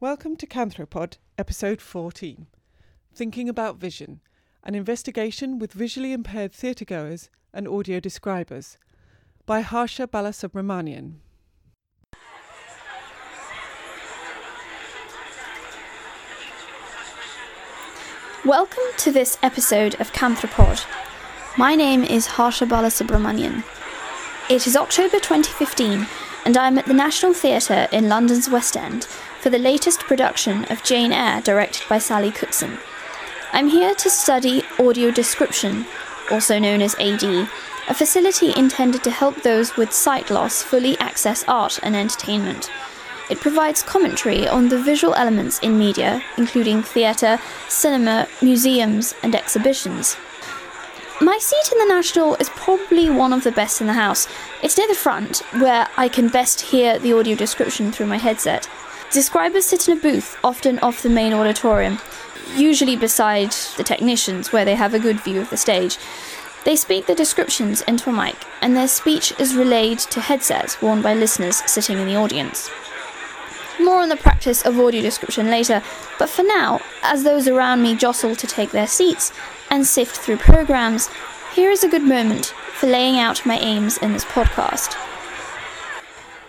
Welcome to Canthropod, episode 14 Thinking About Vision, an investigation with visually impaired theatregoers and audio describers by Harsha Balasubramanian. Welcome to this episode of Canthropod. My name is Harsha Balasubramanian. It is October 2015, and I am at the National Theatre in London's West End for the latest production of Jane Eyre, directed by Sally Cookson. I'm here to study audio description, also known as AD, a facility intended to help those with sight loss fully access art and entertainment. It provides commentary on the visual elements in media, including theatre, cinema, museums, and exhibitions. My seat in the National is probably one of the best in the house. It's near the front, where I can best hear the audio description through my headset. Describers sit in a booth, often off the main auditorium, usually beside the technicians, where they have a good view of the stage. They speak the descriptions into a mic, and their speech is relayed to headsets worn by listeners sitting in the audience. More on the practice of audio description later, but for now, as those around me jostle to take their seats and sift through programs, here is a good moment for laying out my aims in this podcast.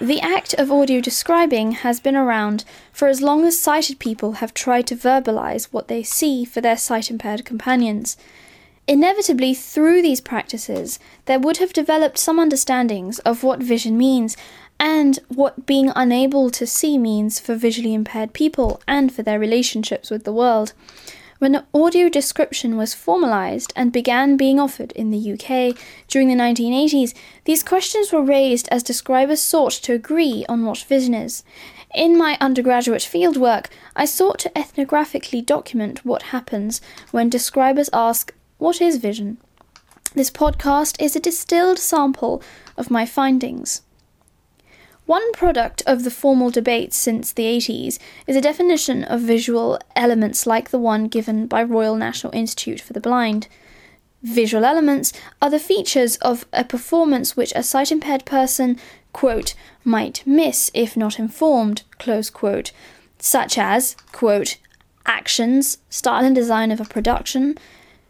The act of audio describing has been around for as long as sighted people have tried to verbalize what they see for their sight impaired companions. Inevitably, through these practices, there would have developed some understandings of what vision means and what being unable to see means for visually impaired people and for their relationships with the world. When audio description was formalized and began being offered in the UK during the 1980s, these questions were raised as describers sought to agree on what vision is. In my undergraduate fieldwork, I sought to ethnographically document what happens when describers ask, What is vision? This podcast is a distilled sample of my findings. One product of the formal debate since the 80s is a definition of visual elements like the one given by Royal National Institute for the Blind. Visual elements are the features of a performance which a sight impaired person, quote, might miss if not informed, close quote, such as, quote, actions, style and design of a production,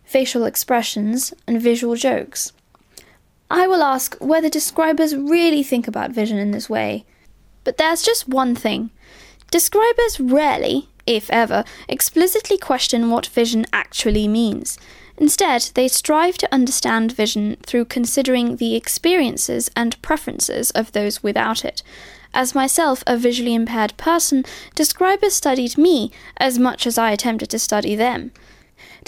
facial expressions, and visual jokes. I will ask whether describers really think about vision in this way. But there's just one thing. Describers rarely, if ever, explicitly question what vision actually means. Instead, they strive to understand vision through considering the experiences and preferences of those without it. As myself a visually impaired person, describers studied me as much as I attempted to study them.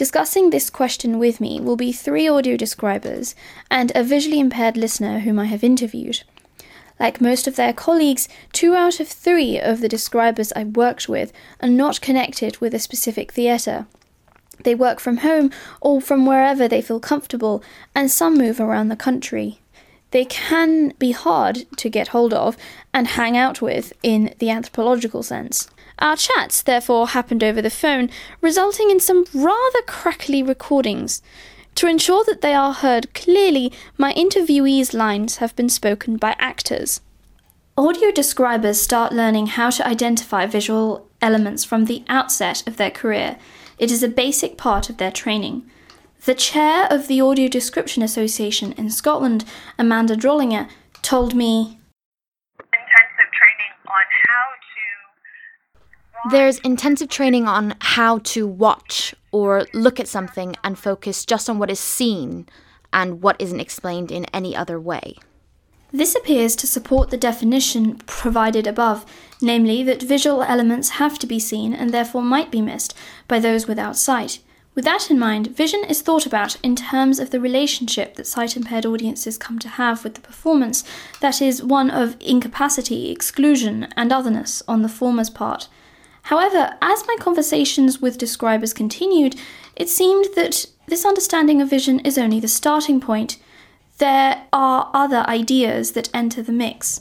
Discussing this question with me will be three audio describers and a visually impaired listener whom I have interviewed. Like most of their colleagues, two out of three of the describers I worked with are not connected with a specific theatre. They work from home or from wherever they feel comfortable, and some move around the country. They can be hard to get hold of and hang out with in the anthropological sense. Our chats therefore happened over the phone, resulting in some rather crackly recordings. To ensure that they are heard clearly, my interviewees' lines have been spoken by actors. Audio describers start learning how to identify visual elements from the outset of their career. It is a basic part of their training. The chair of the Audio Description Association in Scotland, Amanda Drollinger, told me There's intensive training on how to watch or look at something and focus just on what is seen and what isn't explained in any other way. This appears to support the definition provided above, namely that visual elements have to be seen and therefore might be missed by those without sight. With that in mind, vision is thought about in terms of the relationship that sight impaired audiences come to have with the performance, that is, one of incapacity, exclusion, and otherness on the former's part. However, as my conversations with describers continued, it seemed that this understanding of vision is only the starting point. There are other ideas that enter the mix.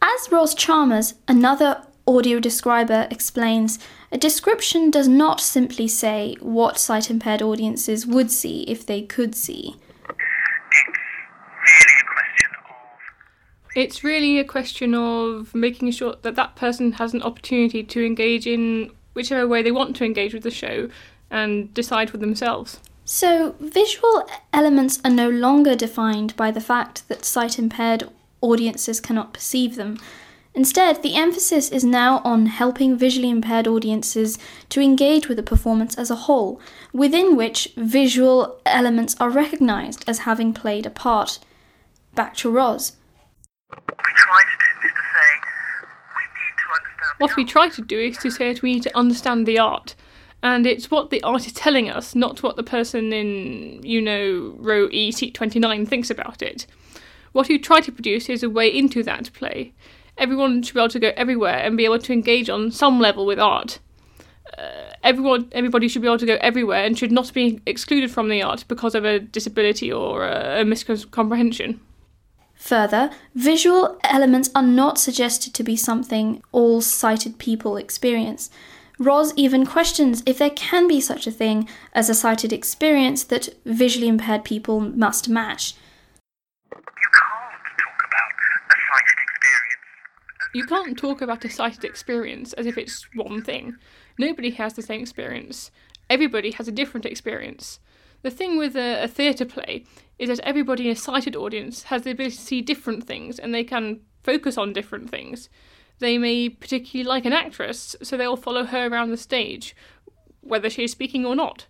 As Roz Chalmers, another audio describer, explains, a description does not simply say what sight impaired audiences would see if they could see. It's really a question of making sure that that person has an opportunity to engage in whichever way they want to engage with the show and decide for themselves. So, visual elements are no longer defined by the fact that sight impaired audiences cannot perceive them. Instead, the emphasis is now on helping visually impaired audiences to engage with the performance as a whole, within which visual elements are recognized as having played a part. Back to Roz. What we try to do is to say that we need to understand the art. And it's what the art is telling us, not what the person in, you know, row E, seat 29 thinks about it. What we try to produce is a way into that play. Everyone should be able to go everywhere and be able to engage on some level with art. Uh, everyone, everybody should be able to go everywhere and should not be excluded from the art because of a disability or a, a miscomprehension. Further, visual elements are not suggested to be something all sighted people experience. Roz even questions if there can be such a thing as a sighted experience that visually impaired people must match. You can't talk about a sighted experience You can't talk about a sighted experience as if it's one thing. Nobody has the same experience. Everybody has a different experience. The thing with a, a theatre play is that everybody in a sighted audience has the ability to see different things and they can focus on different things. They may particularly like an actress, so they'll follow her around the stage, whether she is speaking or not.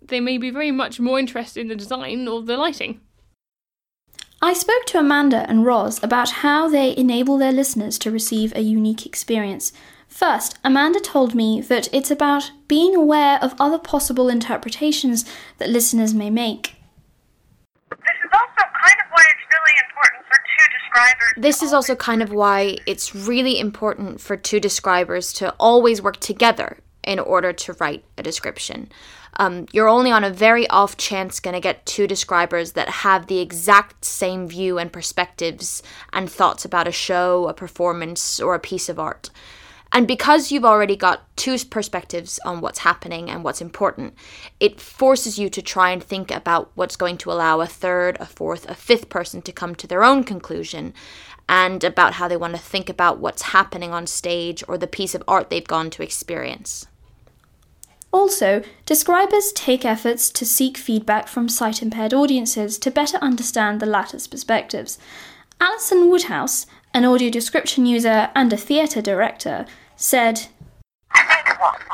They may be very much more interested in the design or the lighting. I spoke to Amanda and Roz about how they enable their listeners to receive a unique experience. First, Amanda told me that it's about being aware of other possible interpretations that listeners may make. This is also kind of why it's really important for two describers. This is also kind of why it's really important for two describers to always work together in order to write a description. Um, you're only on a very off chance going to get two describers that have the exact same view and perspectives and thoughts about a show, a performance, or a piece of art. And because you've already got two perspectives on what's happening and what's important, it forces you to try and think about what's going to allow a third, a fourth, a fifth person to come to their own conclusion and about how they want to think about what's happening on stage or the piece of art they've gone to experience. Also, describers take efforts to seek feedback from sight impaired audiences to better understand the latter's perspectives. Alison Woodhouse, an audio description user and a theatre director, said,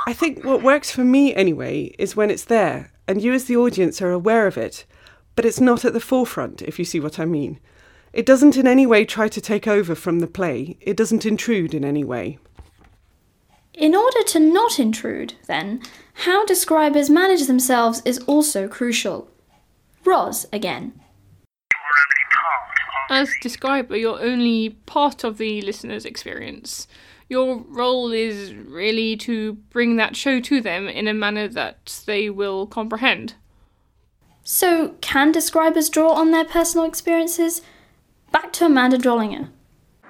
I think what works for me anyway is when it's there and you as the audience are aware of it, but it's not at the forefront, if you see what I mean. It doesn't in any way try to take over from the play, it doesn't intrude in any way. In order to not intrude, then, how describers manage themselves is also crucial. Roz, again. As describer, you're only part of the listener's experience. Your role is really to bring that show to them in a manner that they will comprehend. So, can describers draw on their personal experiences? Back to Amanda Drollinger.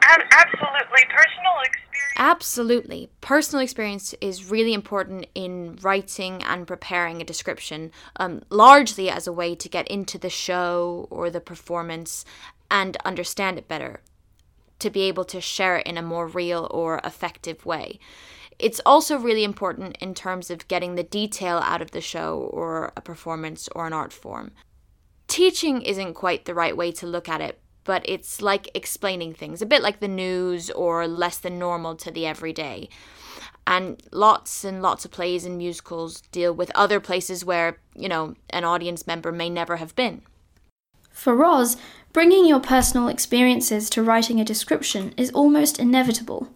absolutely. Personal experience. Absolutely. Personal experience is really important in writing and preparing a description, um, largely as a way to get into the show or the performance and understand it better, to be able to share it in a more real or effective way. It's also really important in terms of getting the detail out of the show or a performance or an art form. Teaching isn't quite the right way to look at it, but it's like explaining things, a bit like the news or less than normal to the everyday. And lots and lots of plays and musicals deal with other places where, you know, an audience member may never have been. For Roz, bringing your personal experiences to writing a description is almost inevitable.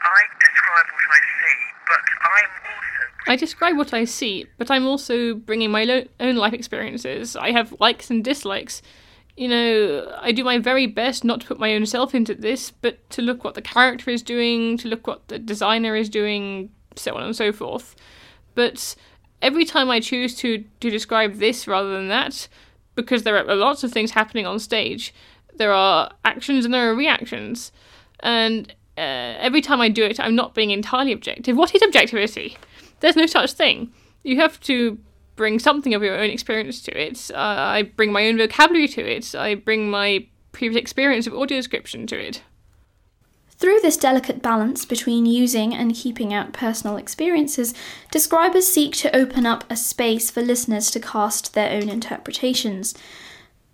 I describe what I see, but I'm also. I describe what I see, but I'm also bringing my lo- own life experiences. I have likes and dislikes. You know, I do my very best not to put my own self into this, but to look what the character is doing, to look what the designer is doing, so on and so forth. But every time I choose to, to describe this rather than that, because there are lots of things happening on stage, there are actions and there are reactions. And uh, every time I do it, I'm not being entirely objective. What is objectivity? There's no such thing. You have to bring something of your own experience to it. Uh, I bring my own vocabulary to it. I bring my previous experience of audio description to it. Through this delicate balance between using and keeping out personal experiences, describers seek to open up a space for listeners to cast their own interpretations.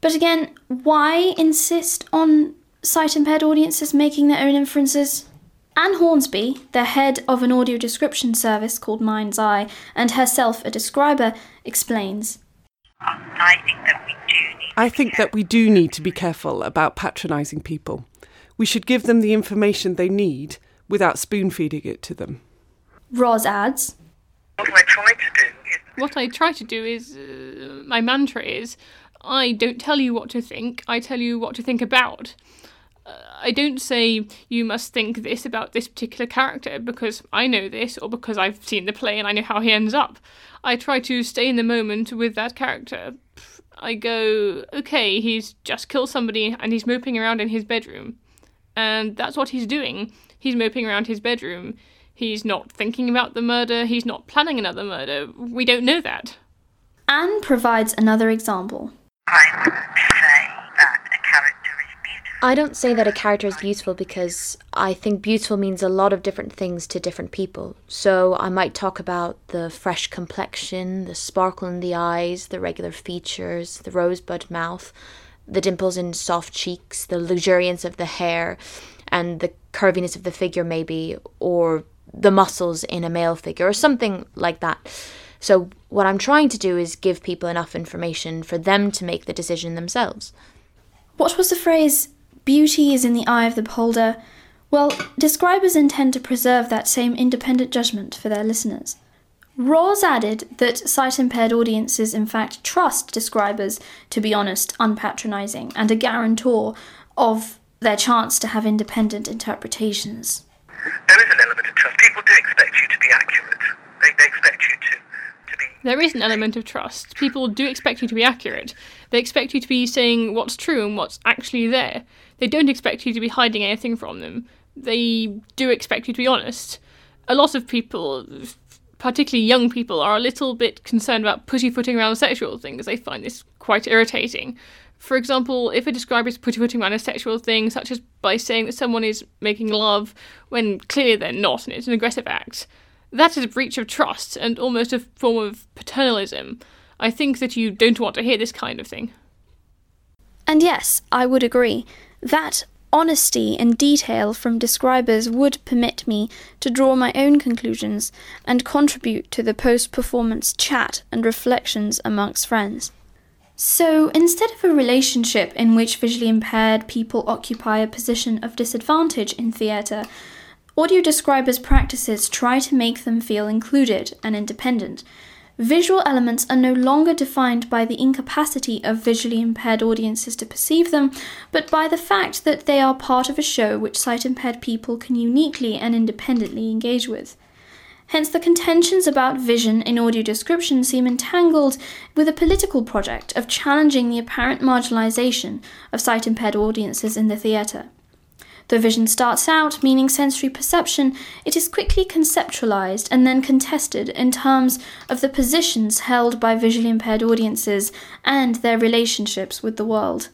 But again, why insist on sight impaired audiences making their own inferences? Anne Hornsby, the head of an audio description service called Mind's Eye, and herself a describer, explains. I think that we do need. I think that we do need to be careful about patronising people. We should give them the information they need without spoon feeding it to them. Roz adds, What I try to do is What I try to do is, uh, my mantra is, I don't tell you what to think, I tell you what to think about. Uh, I don't say you must think this about this particular character because I know this or because I've seen the play and I know how he ends up. I try to stay in the moment with that character. I go, okay, he's just killed somebody and he's moping around in his bedroom. And that's what he's doing. He's moping around his bedroom. He's not thinking about the murder, he's not planning another murder. We don't know that. Anne provides another example. I say that a character is beautiful. I don't say that a character is beautiful because I think beautiful means a lot of different things to different people. So I might talk about the fresh complexion, the sparkle in the eyes, the regular features, the rosebud mouth, the dimples in soft cheeks, the luxuriance of the hair, and the curviness of the figure, maybe, or the muscles in a male figure, or something like that. So, what I'm trying to do is give people enough information for them to make the decision themselves. What was the phrase, beauty is in the eye of the beholder? Well, describers intend to preserve that same independent judgment for their listeners. Roz added that sight impaired audiences, in fact, trust describers to be honest, unpatronising, and a guarantor of their chance to have independent interpretations. There is an element of trust. People do expect you to be accurate. They, they expect you to, to be. There is an element of trust. People do expect you to be accurate. They expect you to be saying what's true and what's actually there. They don't expect you to be hiding anything from them. They do expect you to be honest. A lot of people, particularly young people, are a little bit concerned about pussyfooting around sexual things. They find this quite irritating. For example, if a describer is pussyfooting around a sexual thing, such as by saying that someone is making love when clearly they're not and it's an aggressive act, that is a breach of trust and almost a form of paternalism. I think that you don't want to hear this kind of thing. And yes, I would agree. That honesty and detail from describers would permit me to draw my own conclusions and contribute to the post performance chat and reflections amongst friends. So, instead of a relationship in which visually impaired people occupy a position of disadvantage in theatre, audio describers' practices try to make them feel included and independent. Visual elements are no longer defined by the incapacity of visually impaired audiences to perceive them, but by the fact that they are part of a show which sight impaired people can uniquely and independently engage with. Hence, the contentions about vision in audio description seem entangled with a political project of challenging the apparent marginalisation of sight impaired audiences in the theatre. Though vision starts out meaning sensory perception, it is quickly conceptualized and then contested in terms of the positions held by visually impaired audiences and their relationships with the world.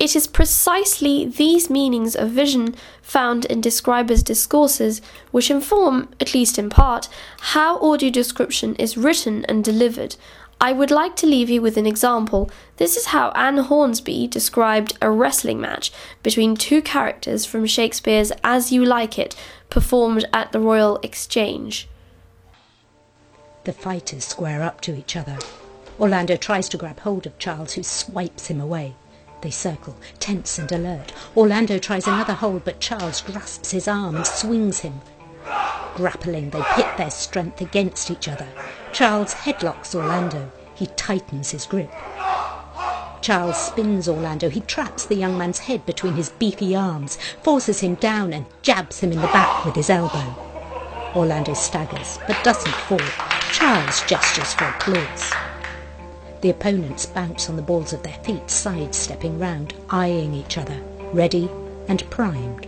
It is precisely these meanings of vision found in describers' discourses which inform, at least in part, how audio description is written and delivered. I would like to leave you with an example. This is how Anne Hornsby described a wrestling match between two characters from Shakespeare's As You Like It, performed at the Royal Exchange. The fighters square up to each other. Orlando tries to grab hold of Charles, who swipes him away. They circle, tense and alert. Orlando tries another hold, but Charles grasps his arm and swings him. Grappling, they pit their strength against each other. Charles headlocks Orlando. He tightens his grip. Charles spins Orlando. He traps the young man's head between his beefy arms, forces him down, and jabs him in the back with his elbow. Orlando staggers, but doesn't fall. Charles gestures for applause. The opponents bounce on the balls of their feet, sidestepping round, eyeing each other, ready and primed.